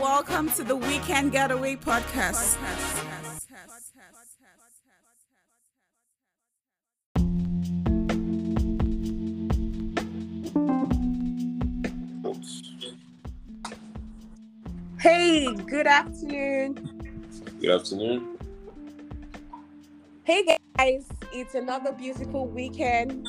welcome to the Weekend Getaway podcast. Hey, good afternoon. Good afternoon. Hey guys, it's another beautiful weekend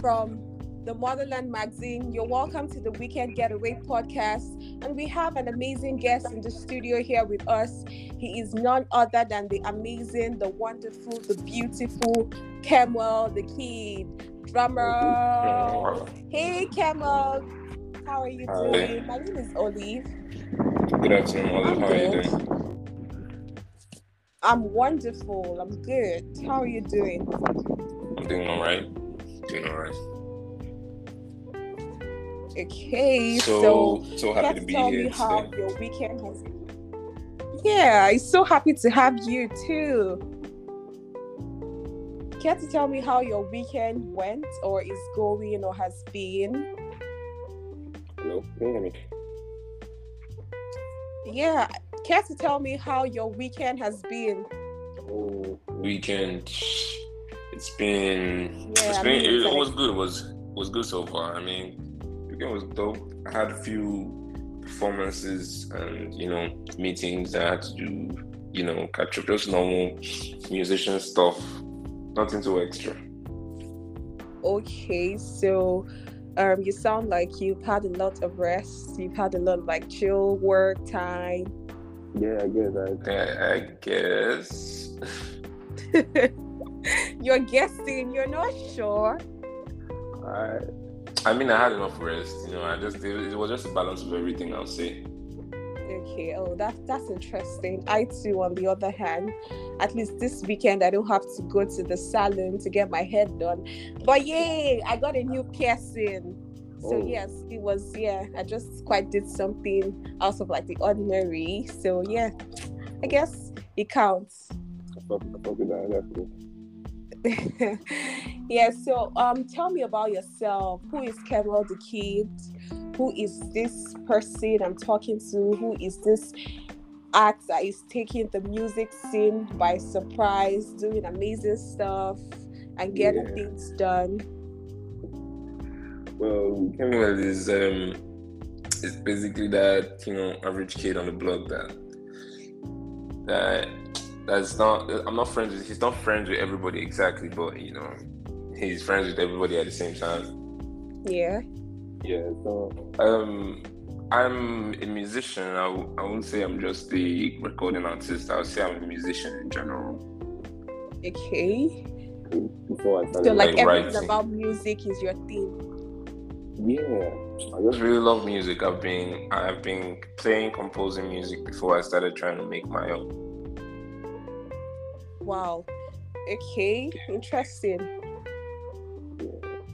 from the Motherland Magazine. You're welcome to the Weekend Getaway podcast. And we have an amazing guest in the studio here with us. He is none other than the amazing, the wonderful, the beautiful Kemuel the Kid, drummer. Hey Kemuel, how are you Hi. doing? My name is Olive. Good afternoon, Olive. How are you doing? I'm wonderful. I'm good. How are you doing? I'm doing all right. Doing all right. Okay, so So, so happy to be tell here me how today. your weekend has Yeah, I'm so happy to have you too. Care to tell me how your weekend went or is going or has been? Hello, can you hear me? Yeah, care to tell me how your weekend has been? Oh, weekend. It's been. Yeah, it's I been. mean, it, it's was good. It was was good so far. I mean, weekend was dope. I had a few performances and you know meetings that I had to do. You know, catch up. Just normal musician stuff. Nothing too extra. Okay, so um you sound like you've had a lot of rest, you've had a lot of like chill work time. Yeah, I guess. I, I guess. you're guessing, you're not sure. I, I mean, I had enough rest. You know, I just it, it was just a balance of everything. I'll say. Okay, oh that's that's interesting. I too, on the other hand, at least this weekend I don't have to go to the salon to get my head done. But yay, I got a new piercing. So Oh. yes, it was yeah, I just quite did something out of like the ordinary. So yeah, I guess it counts. yeah, so um tell me about yourself. Who is Kemuel the Kid? Who is this person I'm talking to? Who is this act that is taking the music scene by surprise, doing amazing stuff and getting Yeah. things done? Well, Kemuel is um, is basically that you know average kid on the block that that that's not. I'm not friends with. He's not friends with everybody exactly, but you know, he's friends with everybody at the same time. Yeah. Yeah. So um, I'm a musician. I, w- I won't say I'm just a recording artist. I'll say I'm a musician in general. Okay. Before I started, So like like everything writing. about music is your thing. Yeah, I just really love music. I've been I've been playing, composing music before I started trying to make my own. Wow. Okay. Interesting.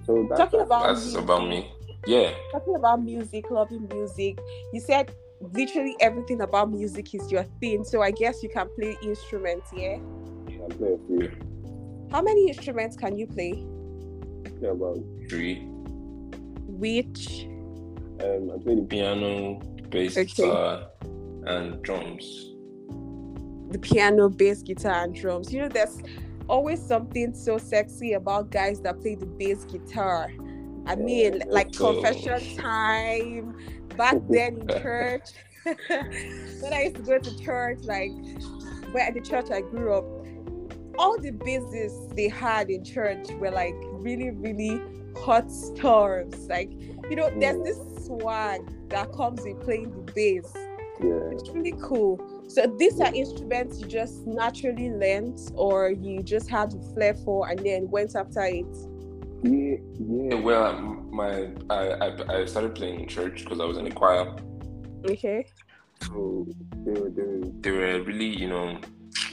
So that- Talking about that's music. about me. Yeah, talking about music, loving music, you said literally everything about music is your thing. So I guess you can play instruments, yeah? I play a few. How many instruments can you play? Yeah, about three. Which? Um, I play the piano, bass Okay. guitar, and drums. The piano, bass, guitar, and drums. You know, there's always something so sexy about guys that play the bass guitar. I mean, Yeah, like confession time back then in church. when I used to go to church, like where at the church I grew up, all the basses they had in church were like really, really hot storms. Like, you know, there's Mm. this swag that comes with playing the bass. Yeah. It's really cool. So these are instruments you just naturally learned or you just had a flair for and then went after it. Yeah, yeah. Well, um, my I, I I started playing in church because I was in a choir. Okay. So they were, they, were, they were really, you know,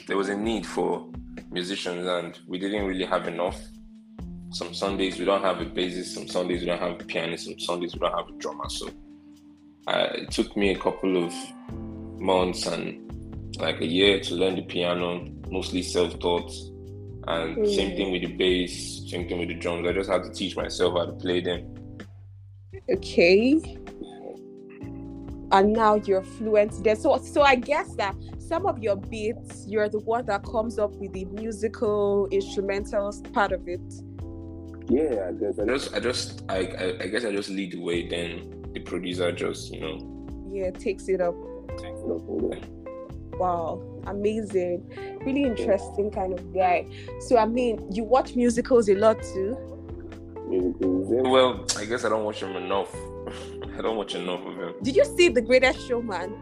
there was a need for musicians, and we didn't really have enough. Some Sundays we don't have a bassist, some Sundays we don't have a pianist, some Sundays we don't have a drummer. So I, it took me a couple of months and like a year to learn the piano, mostly self-taught. And same Mm. thing with the bass, same thing with the drums. I just had to teach myself how to play them. Okay. and now you're fluent there. So so I guess that some of your beats, you're the one that comes up with the musical instrumentals part of it. Yeah, I guess I just I just I, I, I guess I just lead the way, then the producer just, you know. Yeah, takes it up. Wow, amazing. Really interesting kind of guy. So I mean, you watch musicals a lot too? Well, I guess I don't watch them enough. I don't watch enough of them. Did you see The Greatest Showman?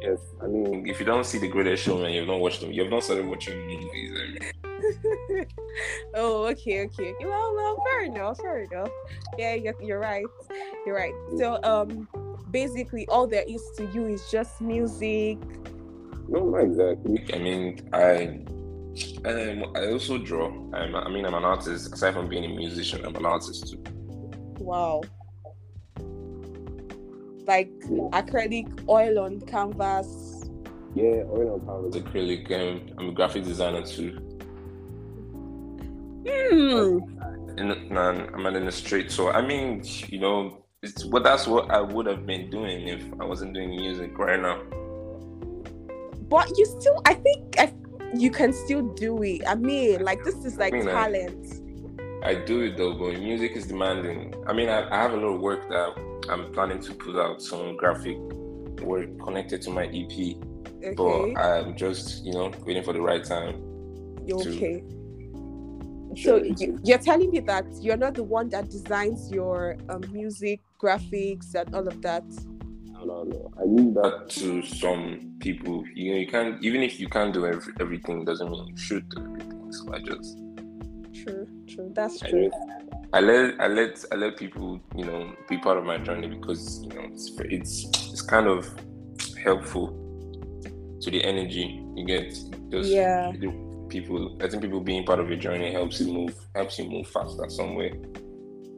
Yes, I mean, if you don't see The Greatest Showman, you've not watched them. You've not started watching movies. I mean. oh, okay, okay. Well, well, fair enough, fair enough. Yeah, you're, you're right. You're right. So, um, basically, all there is to you is just music. No, not exactly. I mean, I um, I also draw. I'm, I mean, I'm an artist. Aside from being a musician, I'm an artist too. Wow like acrylic oil on canvas. Yeah, oil on canvas. Acrylic. Um, I'm a graphic designer too. Hmm. And, I'm in the street, so I mean, you know, it's well, that's what I would have been doing if I wasn't doing music right now. But you still, I think, I, you can still do it. I mean, like this is like I mean, talent. I, I, do it though, but music is demanding. I mean, I, I have a lot of work that I'm planning to put out some graphic work connected to my EP. Okay. But I'm just, you know, waiting for the right time. You're okay. So you're telling me that you're not the one that designs your um, music, graphics, and all of that. No, no, no. I leave that to some people. You know, you can't. Even if you can't do every, everything, doesn't mean you should do everything. So I just. True. True. That's true. I let I let I let people you know be part of my journey because you know it's it's it's kind of helpful to the energy you get. Just yeah. People, I think people being part of your journey helps you move helps you move faster somewhere.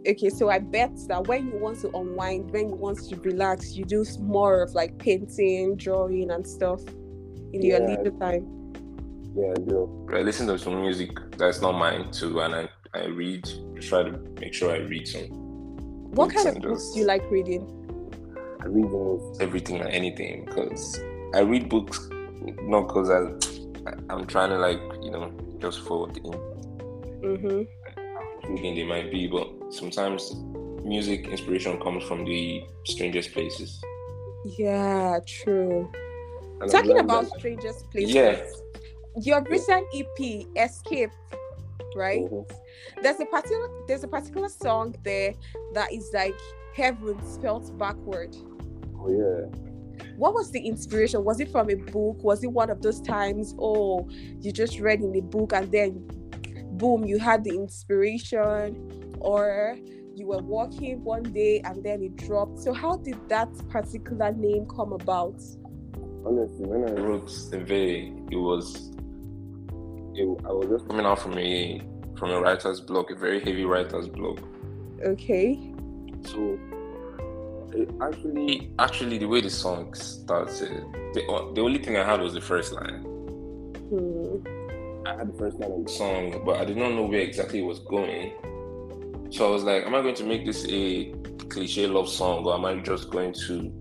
Okay, so I bet that when you want to unwind, when you want to relax, you do more of like painting, drawing, and stuff in yeah. your leisure time. Yeah, I do. I listen to some music that's not mine too, and I I read. Try to make sure I read some. What kind of books do you like reading? I read almost everything and anything because I read books not because I I'm trying to like you know just for the mm-hmm. reading they might be, but sometimes music inspiration comes from the strangest places. Yeah, true. And Talking about that, strangest places. Yeah. Your recent EP, Escape, right? Mm-hmm. There's a particular there's a particular song there that is like heaven spelled backward. Oh yeah. What was the inspiration? Was it from a book? Was it one of those times, oh, you just read in the book and then boom, you had the inspiration, or you were walking one day and then it dropped. So how did that particular name come about? Honestly, when I wrote Survey, it was it, I was just coming out from a from a writer's block, a very heavy writer's block. Okay. So actually, actually, the way the song started, the, the only thing I had was the first line. Hmm. I had the first line of the song, but I did not know where exactly it was going. So I was like, am I going to make this a cliche love song, or am I just going to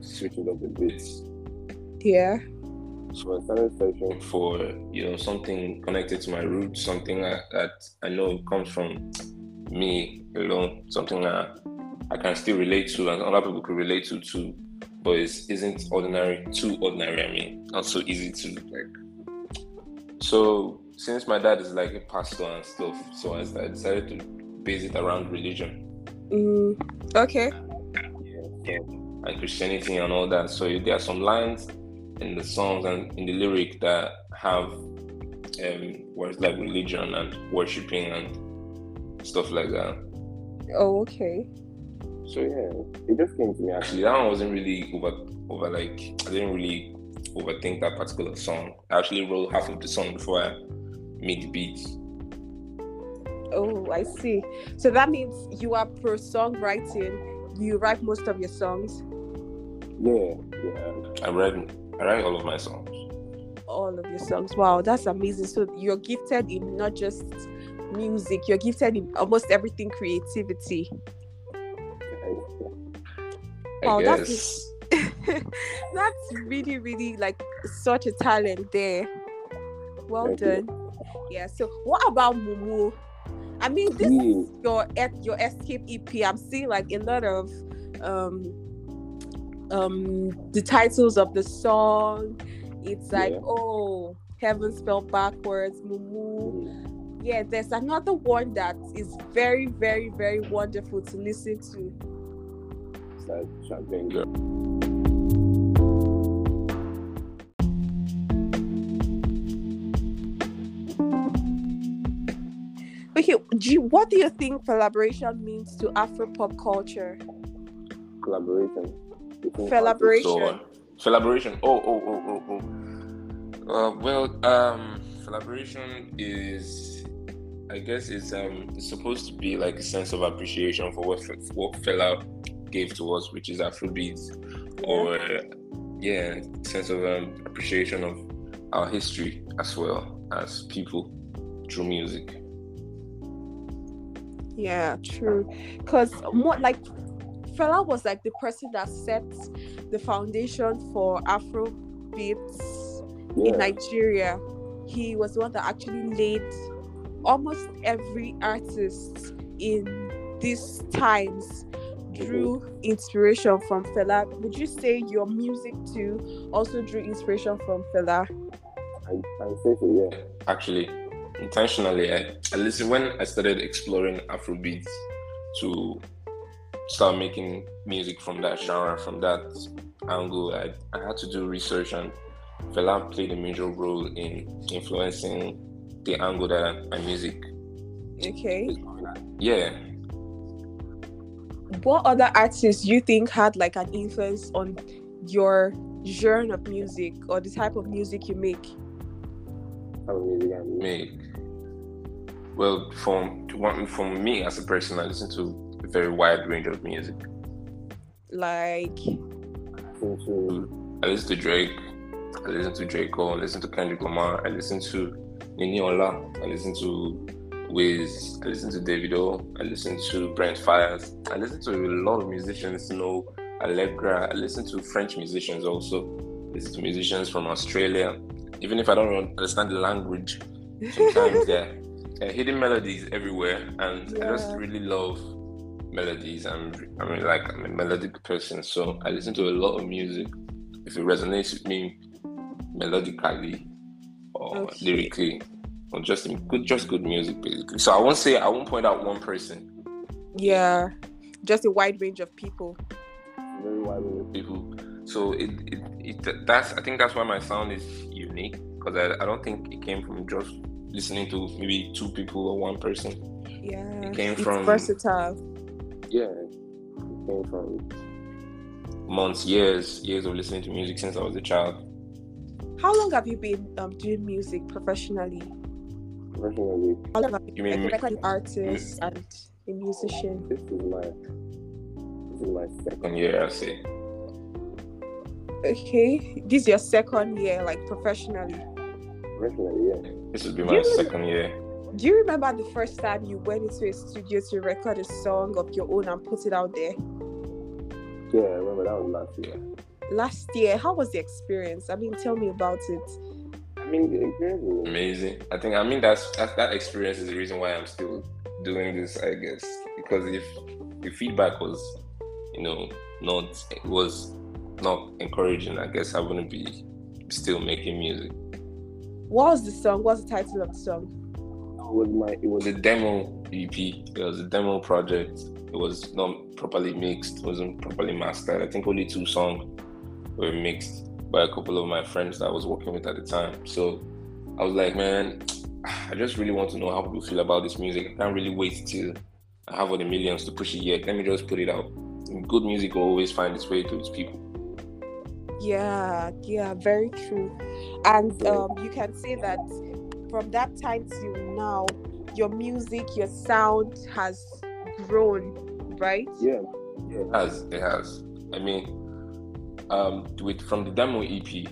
switch it up a bit? Yeah. So I started searching for you know something connected to my roots, something that, that I know comes from me alone, something that I can still relate to and other people could relate to too, but it isn't ordinary, too ordinary. I mean, not so easy to like. So since my dad is like a pastor and stuff, so I decided to base it around religion. Mm, okay. Yeah, yeah, and Christianity and all that. So there are some lines in the songs and in the lyric that have um, words like religion and worshiping and stuff like that. Oh, okay. So yeah, it just came to me actually. That one wasn't really over over like I didn't really overthink that particular song. I actually wrote half of the song before I made the beats. Oh, I see. So that means you are pro songwriting. You write most of your songs. Yeah, yeah. I read I write all of my songs. All of your songs. Wow, that's amazing. So you're gifted in not just music, you're gifted in almost everything creativity. I wow, that's that's really, really like such a talent there. Well Thank done. You. Yeah. So what about Mumu? I mean, this mm. is your your escape EP. I'm seeing like a lot of um um the titles of the song. It's like yeah. oh heaven spelled backwards, Mumu. Mm. Yeah, there's another one that is very, very, very wonderful to listen to. It's like Okay, do you, what do you think collaboration means to Afro pop culture? Collaboration. Collaboration. Collaboration. Oh, oh, oh, oh, oh. Uh, well, um, collaboration is, I guess, it's um, it's supposed to be like a sense of appreciation for what what Fela gave to us, which is Afrobeats, or yeah, sense of um, appreciation of our history as well as people through music. Yeah, true. Because more like Fela was like the person that set the foundation for Afro beats yeah. in Nigeria. He was the one that actually laid almost every artist in these times drew mm-hmm. inspiration from Fela. Would you say your music too also drew inspiration from Fela? I, I say so, yeah. Actually, intentionally, I, I listened when I started exploring Afrobeats to start making music from that genre, from that angle. I, I had to do research, and Fela played a major role in influencing the angle that my music. Okay. Yeah. What other artists you think had like an influence on your genre of music or the type of music you make? Of music I make. Well, from from me as a person, I listen to a very wide range of music. Like, I listen to Drake. I listen to. Cole. I listen to Kendrick Lamar. I listen to I listen to Wiz. I listen to Davido. I listen to Brent Faiyaz. I listen to a lot of musicians. You know, Allegra. I listen to French musicians also. I listen to musicians from Australia. Even if I don't understand the language, sometimes yeah uh, hidden melodies everywhere, and yeah. I just really love melodies. I'm, I mean, like I'm a melodic person, so I listen to a lot of music. If it resonates with me melodically Oh, oh, or okay. lyrically, or just good, just good music, basically. So I won't say I won't point out one person. Yeah, just a wide range of people. Very wide range of people. So it, it, it that's I think that's why my sound is unique because I, I don't think it came from just listening to maybe two people or one person. Yeah, it came it's from versatile. Yeah, it came from months, years, years of listening to music since I was a child. How long have you been um, doing music professionally? Professionally. How long have you, been like, an artist and a musician? This is my this is my second year, I say. Okay, this is your second year, like professionally. Professionally, yeah. This would be my second year. Do you remember the first time you went into a studio to record a song of your own and put it out there? Yeah, I remember that was last year. Last year, how was the experience? I mean, tell me about it. I mean, was amazing. I think I mean that's, that's that experience is the reason why I'm still doing this. I guess because if the feedback was, you know, not it was not encouraging, I guess I wouldn't be still making music. What was the song? What's the title of the song? It was my it was a demo EP. It was a demo project. It was not properly mixed, it wasn't properly mastered. I think only two songs were mixed by a couple of my friends that I was working with at the time. So I was like, man, I just really want to know how people feel about this music. I can't really wait till I have all the millions to push it yet. Let me just put it out. Good music will always find its way to its people. Yeah, yeah, very true. And um, you can say that from that time till now, your music, your sound has grown, right? Yeah, yeah it has. It has. I mean, um, with from the demo EP,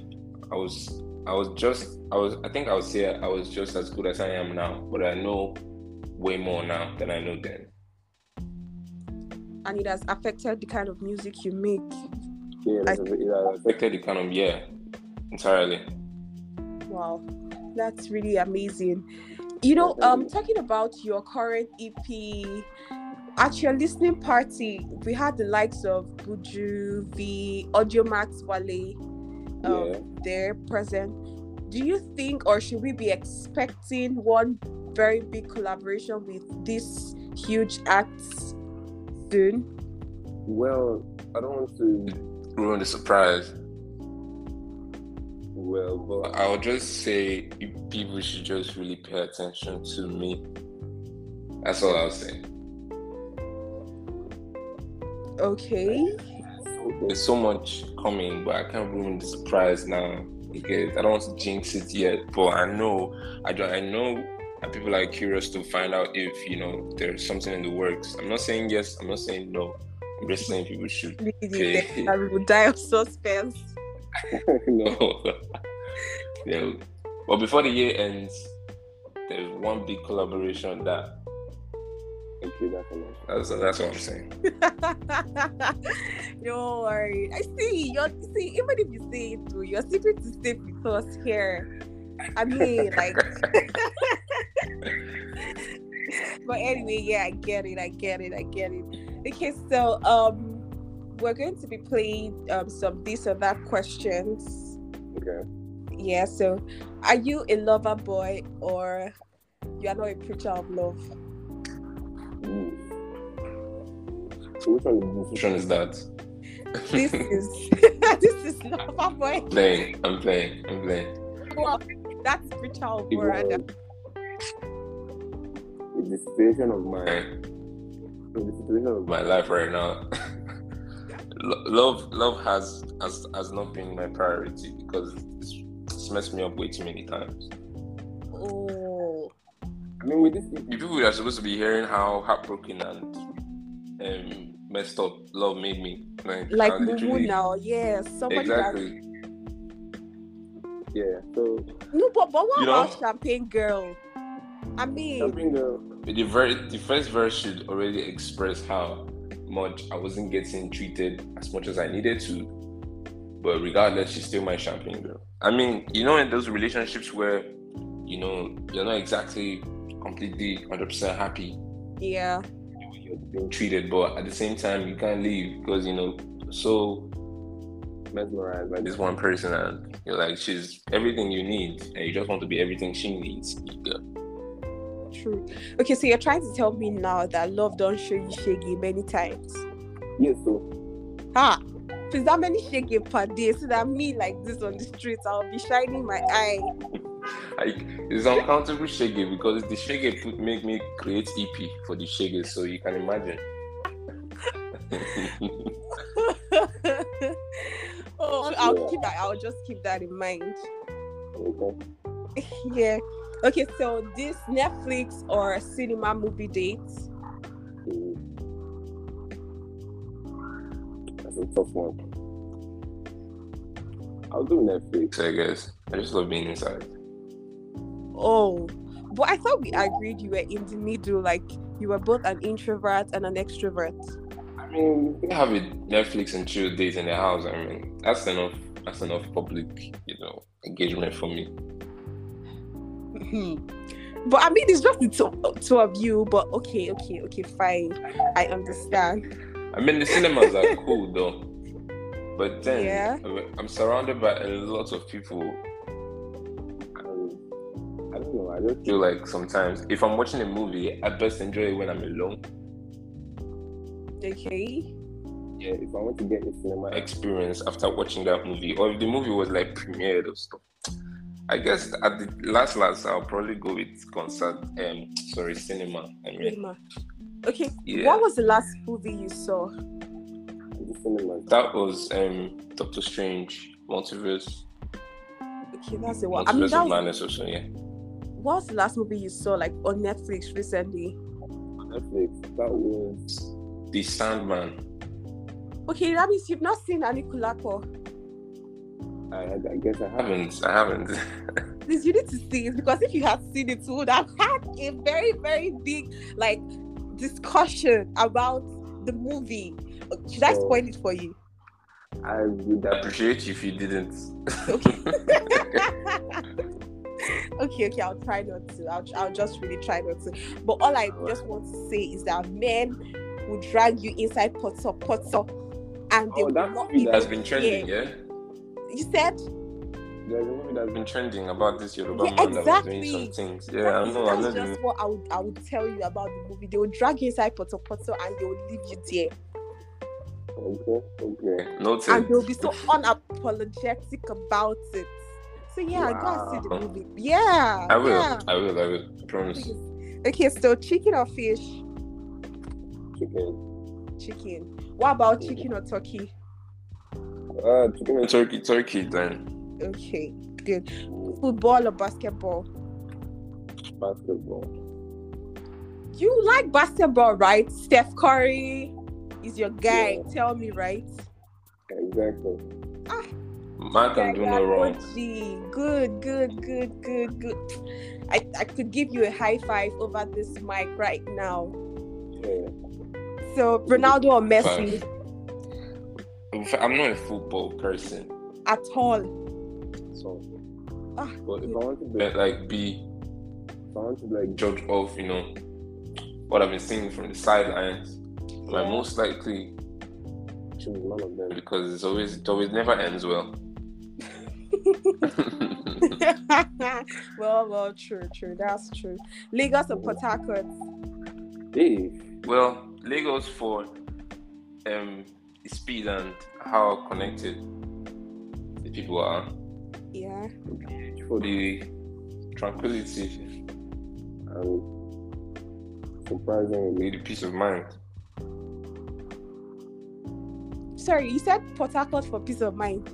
I was, I was just, I was, I think I would say I was just as good as I am now, but I know way more now than I know then. and it has affected the kind of music you make. Yeah, I- it has- it has Affected the kind of yeah, entirely. Wow, that's really amazing. You know, um, talking about your current EP, at your listening party, we had the likes of Buju, V, Audio Max, Wale, um, Yeah. there present. Do you think, or should we be expecting one very big collaboration with these huge acts soon? Well, I don't want to. Ruin the surprise. Well, but I'll just say people should just really pay attention to me. That's all I'll say. Okay. There's so much coming, but I can't ruin the surprise now. Because I don't want to jinx it yet, but I know, I do, I know people are curious to find out if you know there's something in the works. I'm not saying yes. I'm not saying no. I'm just saying people should. Okay. I will die of suspense. no. yeah. But before the year ends, there's one big collaboration that okay, that's enough. that's that's what I'm saying. Don't worry. I see. You're see, even if you say it too, your secret is safe with us here. I mean, like but anyway, yeah, I get it, I get it, I get it. Okay, so um we're going to be playing um some this or that questions. Okay. Yeah, so are you a lover boy or you are not a preacher of love? Ooh. So which one is Which one is that? This is this is lover boy. playing. I'm playing. I'm playing. Well, that's preacher of It love. was- It's the situation of my. It's the situation of My life right now. Love, love has has has not been my priority because it's, it's messed me up way too many times. Oh, I mean, with this, The people are supposed to be hearing how heartbroken and um, messed up love made me. Like, like I Mumu now, yeah, somebody that Exactly. yeah. So no, but but what You about know? Champagne Girl? I mean, something the The very the first verse should already express how much I wasn't getting treated as much as I needed to. But regardless, she's still my champagne girl. I mean, you know, in those relationships where you know you're not exactly completely 100% happy yeah, you're being treated, but at the same time you can't leave because you know so mesmerized by this one person and you're like she's everything you need and you just want to be everything she needs. Yeah. true. Okay, so you're trying to tell me now that love don't show you shaggy many times. Yes, so ah, Ha! Is that many shaggy per day, so that me like this on the streets, I'll be shining my eye. Like it's uncountable shaggy because the shaggy put make me create EP for the shaggy, so you can imagine. oh, I'll Yeah. keep that. I'll just keep that in mind. okay. Yeah. Okay, so this Netflix or cinema movie dates. Mm. That's a tough one. I'll do Netflix. I guess I just love being inside. Oh, but I thought we agreed you were in the middle, like you were both an introvert and an extrovert. I mean, we have a Netflix and chill days in the house. I mean, that's enough. That's enough public, you know, engagement for me. Hmm. but I mean, it's just the two, two of you. But okay, okay, okay, fine. I understand. I mean, the cinemas are cool though, but then Yeah. I'm- I'm surrounded by a lot of people. I don't know. I just feel like sometimes if I'm watching a movie, I best enjoy it when I'm alone. Okay. yeah. If I want to get in cinema, experience after watching that movie, or if the movie was like premiered or stuff. I guess at the last last I'll probably go with concert. Um, sorry, cinema. I mean, Cinema. Okay. Yeah. What was the last movie you saw? the cinema. that was um Doctor Strange, Multiverse, Okay, that's the one. I mean, Multiverse that of was, Madness or so. Yeah, what was the last movie you saw, like on Netflix recently? Netflix. That was The Sandman. Okay, that means you've not seen Anikulapo. I, I, I guess I I have. haven't. I haven't. Please, you need to see it because if you had seen it, you would have had a very, very big like discussion about the movie. Should I spoil it for you? I would appreciate if you didn't. okay, okay, okay, I'll try not to. I'll, I'll just really try not to. But all I just want to say is that men will drag you inside poto poto, poto poto, and they Oh, will that's not even That's been trending, yeah. You said There's a movie that's Been trending about this Yoruba Yeah, man that was doing some things. Yeah, I that's, know. I know. that's just what I would I would tell you about the movie. They will drag you inside poto poto and they will leave you there. okay, okay. Noted. and they'll be so unapologetic about it. So yeah, go and see the Wow. movie. Yeah, I will. Yeah. I will. I will. I promise. Please. Okay, so chicken or fish? Chicken. Chicken. What about chicken or turkey? Uh, chicken and Turkey, turkey. Then Okay, good. Football or basketball? basketball. You like basketball, right? Steph Curry is your guy. Yeah. Tell me, right? Exactly. Man can do Yeah, no wrong. OG. Good, good, good, good, good. I, I could give you a high five over this mic right now. Yeah. So Ronaldo or Messi Five. I'm not a football person, at all? So, Ah, but if I want to be, like be if I want to be like judge of you know what I've been seeing from the sidelines. I Yeah. most likely choose none of them. because it's always it always never ends well. well, well, true, true. That's true. Lagos or Port Harcourt? Hey, well, Lagos for um speed and how connected the people are. Yeah. For the tranquility, and surprisingly, the peace of mind. Sorry, you said Port Harcourt for peace of mind.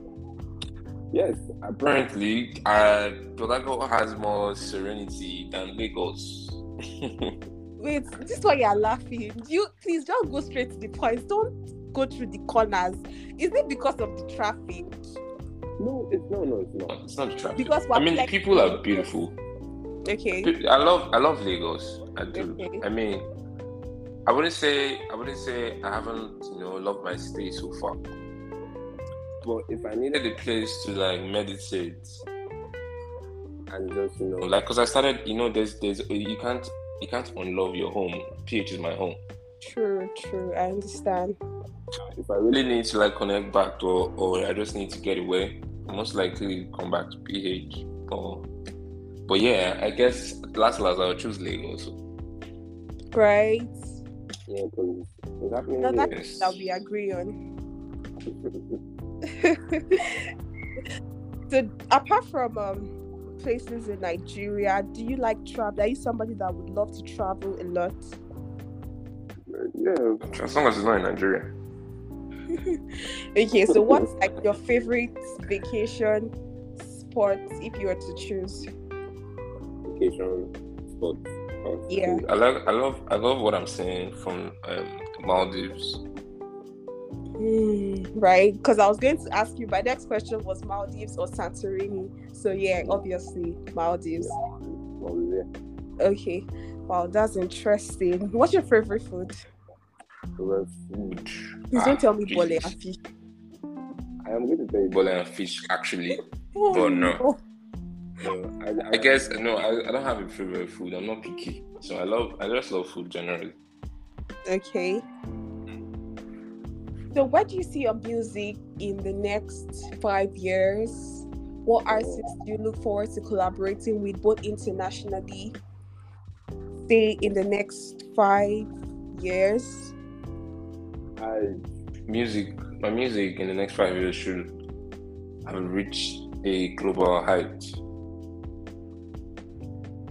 Yes, Apparently, uh, Tobago has more serenity than Lagos. Wait, this is why you're laughing. You please just go straight to the point. Don't go through the corners. Is it because of the traffic? no, it's no, no, it's not. it's not the traffic. Because we're I mean, like- people are beautiful. Okay. I love, I love Lagos. I do. Okay. I mean, I wouldn't say, I wouldn't say I haven't, you know, loved my stay so far. But if I needed Needed a place to like meditate, and just you know, like, cause I started, you know, there's, there's, you can't, you can't unlove your home. PH is my home. True, true. I understand. if I really really need to like connect back to or, or I just need to get away, I most likely come back to PH. Or but yeah, I guess last last I'll choose Lagos. Right. yeah, because it's happening. No, here. that Yes. that we agree on. So apart from um places in Nigeria, do you like travel? Are you somebody that would love to travel a lot? yeah, As long as it's not in Nigeria. okay, so what's like your favorite vacation spot if you were to choose? vacation spots. spots. Yeah. I love I love I love what I'm saying from um, Maldives. Hmm, right, because I was going to ask you. My next question was Maldives or Santorini. So yeah, obviously Maldives. Well, yeah. Okay, wow, that's interesting. What's your favorite food? Because Food. Please Ah, don't tell me bole and fish. I am going to tell you, Bole and fish actually. Oh, But no. no, I, I, I guess no, I, I don't have a favorite food. I'm not picky. So I love I just love food generally. Okay. So where do you see your music in the next five years? What artists do you look forward to collaborating with both internationally? Say in the next five years. I Music my music in the next five years should have reached a global height.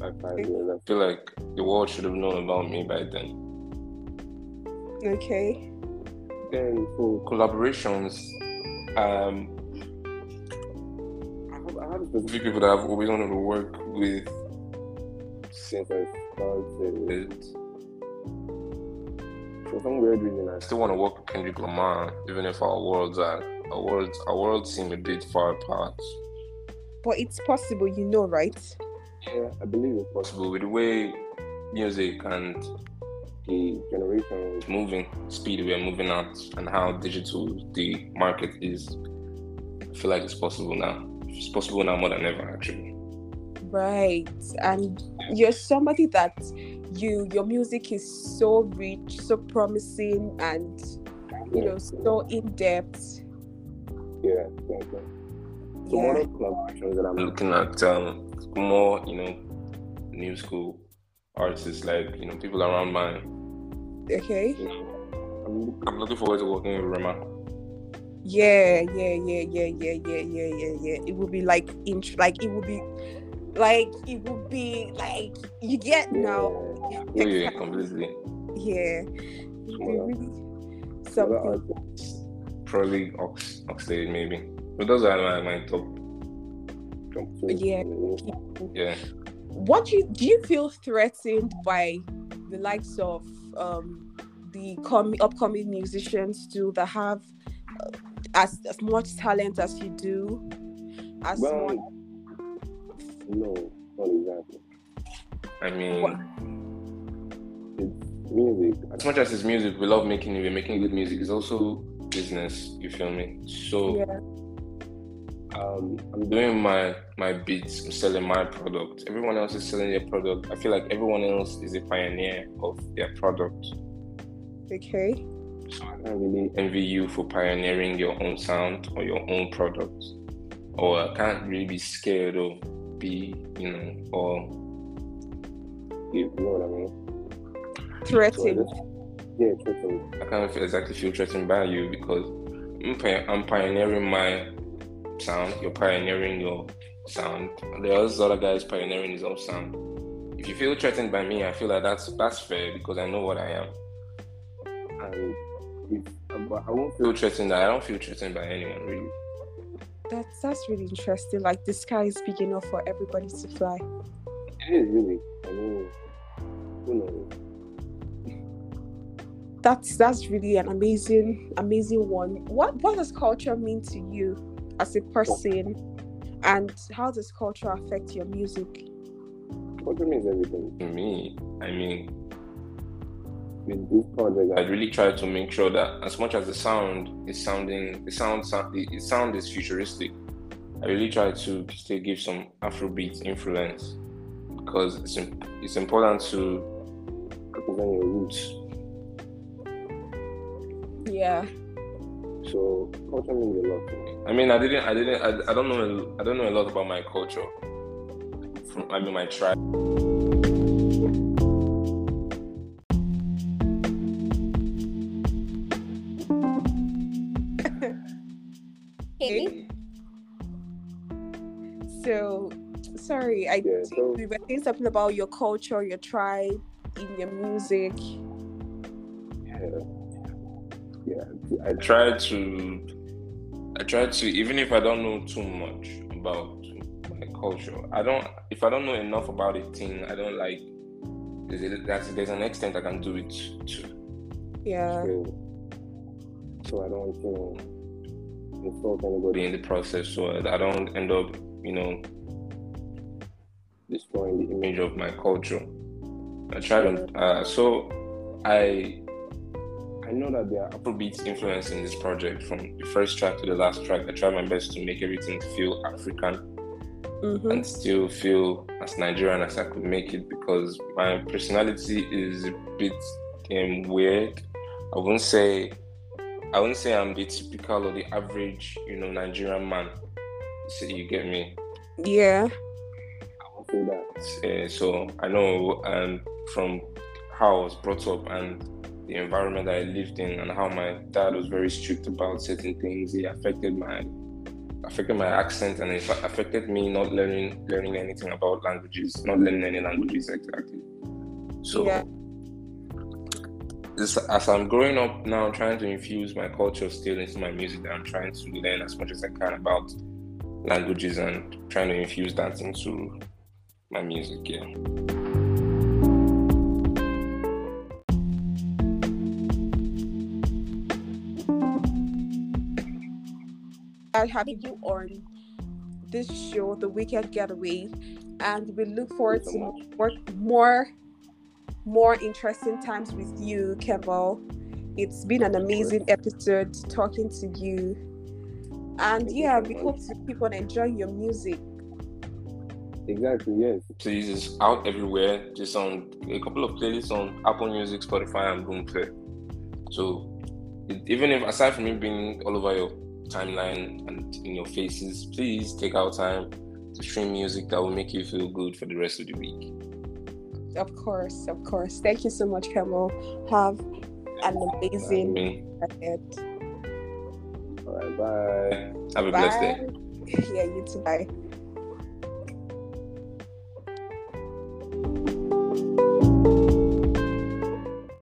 I five years. I feel like the world should have known about me by then. Okay. Then for Collaborations, um, I have, I have a specific few people that I've always wanted to work with. since I started. It, For some weird reason, I I still want to work with Kendrick Lamar, even if our worlds are our worlds our worlds seem a bit far apart. But it's possible, you know, right? yeah, I believe it's possible. Possible with the way music and the generation moving speed we are moving at and how digital the market is i feel like it's possible now. It's possible now more than ever actually. Right and you're somebody that you your music is so rich so promising and you know so in-depth. Yeah exactly. so Yeah. one of the collaborations that i'm looking at? Um, more you know new school artists like you know people around my okay. I'm, looking forward to working with rema. Yeah yeah yeah yeah yeah yeah yeah yeah yeah. It would be like int- like it would be like it would be like you get now. Yeah, yeah, completely. Yeah. It would be Yeah. really something. Probably ox oxlade maybe. But those are my, my top Yeah. yeah. What do you do you feel threatened by the likes of um the com- upcoming musicians too that have uh, as as much talent as you do as much well no not exactly. I mean What? it's music. as much as it's music we love making it we're making good music. It's also business you feel me? So yeah um, I'm doing my my beats, I'm selling my product. Everyone else is selling their product. I feel like everyone else is a pioneer of their product. okay so i can't really Envy you for pioneering your own sound or your own product. Or I can't really be scared or be, you know, or you know what i mean threatened yeah threatened I can't exactly feel threatened by you because I'm, I'm pioneering my sound. You're pioneering your sound. There's other guys pioneering his own sound. If you feel threatened by me, I feel like that's that's fair because I know what I am. and if i won't feel threatened. I don't feel threatened by anyone really. that's that's really interesting like the sky is big enough for everybody to fly it is really i mean who knows that's that's really an amazing amazing one what what does culture mean to you as a person and how does culture affect your music? Culture means everything? To me, I mean, with this project I I, really try to make sure that as much as the sound is sounding, the sound sound the, the sound is futuristic. I really try to still give some Afrobeat influence because it's im- it's important to represent your roots. Yeah. So culture means a lot to me I mean, I didn't, I didn't, I, I don't know, I don't know a lot about my culture. From, I mean, my tribe. okay so sorry i Yeah, think so- we were saying something about your culture your tribe in your music yeah yeah I I try to, I try to, even if I don't know too much about my culture, I don't, if I don't know enough about a thing, I don't like. There's, there's an extent I can do it to. yeah so, so I don't insult anybody in the process so I don't end up, you know, destroying the image image of my culture. I try to, uh, so I I know that there are Afrobeats influence in this project from the first track to the last track. I try my best to make everything feel African Mhm. and still feel as Nigerian as I could make it because my personality is a bit um, weird. I wouldn't say I wouldn't say I'm the typical or the average, you know, Nigerian man. So you get me. yeah I won't say that Uh, so I know um, from how I was brought up and the environment that I lived in and how my dad was very strict about certain things. It affected my affected my accent and it affected me not learning learning anything about languages, not learning any languages exactly. So Yeah. this, as I'm growing up now, I'm trying to infuse my culture still into my music, I'm trying to learn as much as I can about languages and trying to infuse that into my music. Yeah. I having you on this show, The Weekend Getaway, and we look forward Thank you so to work more more interesting times with you, Kemal. It's been an amazing episode talking to you. And yeah, we hope to keep on enjoying your music. Exactly, yes. Please, it's out everywhere. Just on a couple of playlists on Apple Music, Spotify, and Boomplay. So, it, even if aside from it being all over your timeline and in your faces, please take out time to stream music that will make you feel good for the rest of the week. Of course, of course. Thank you so much, Kemuel. Have an amazing day. All right, bye. Have a bye. blessed day. Yeah, you too. Bye.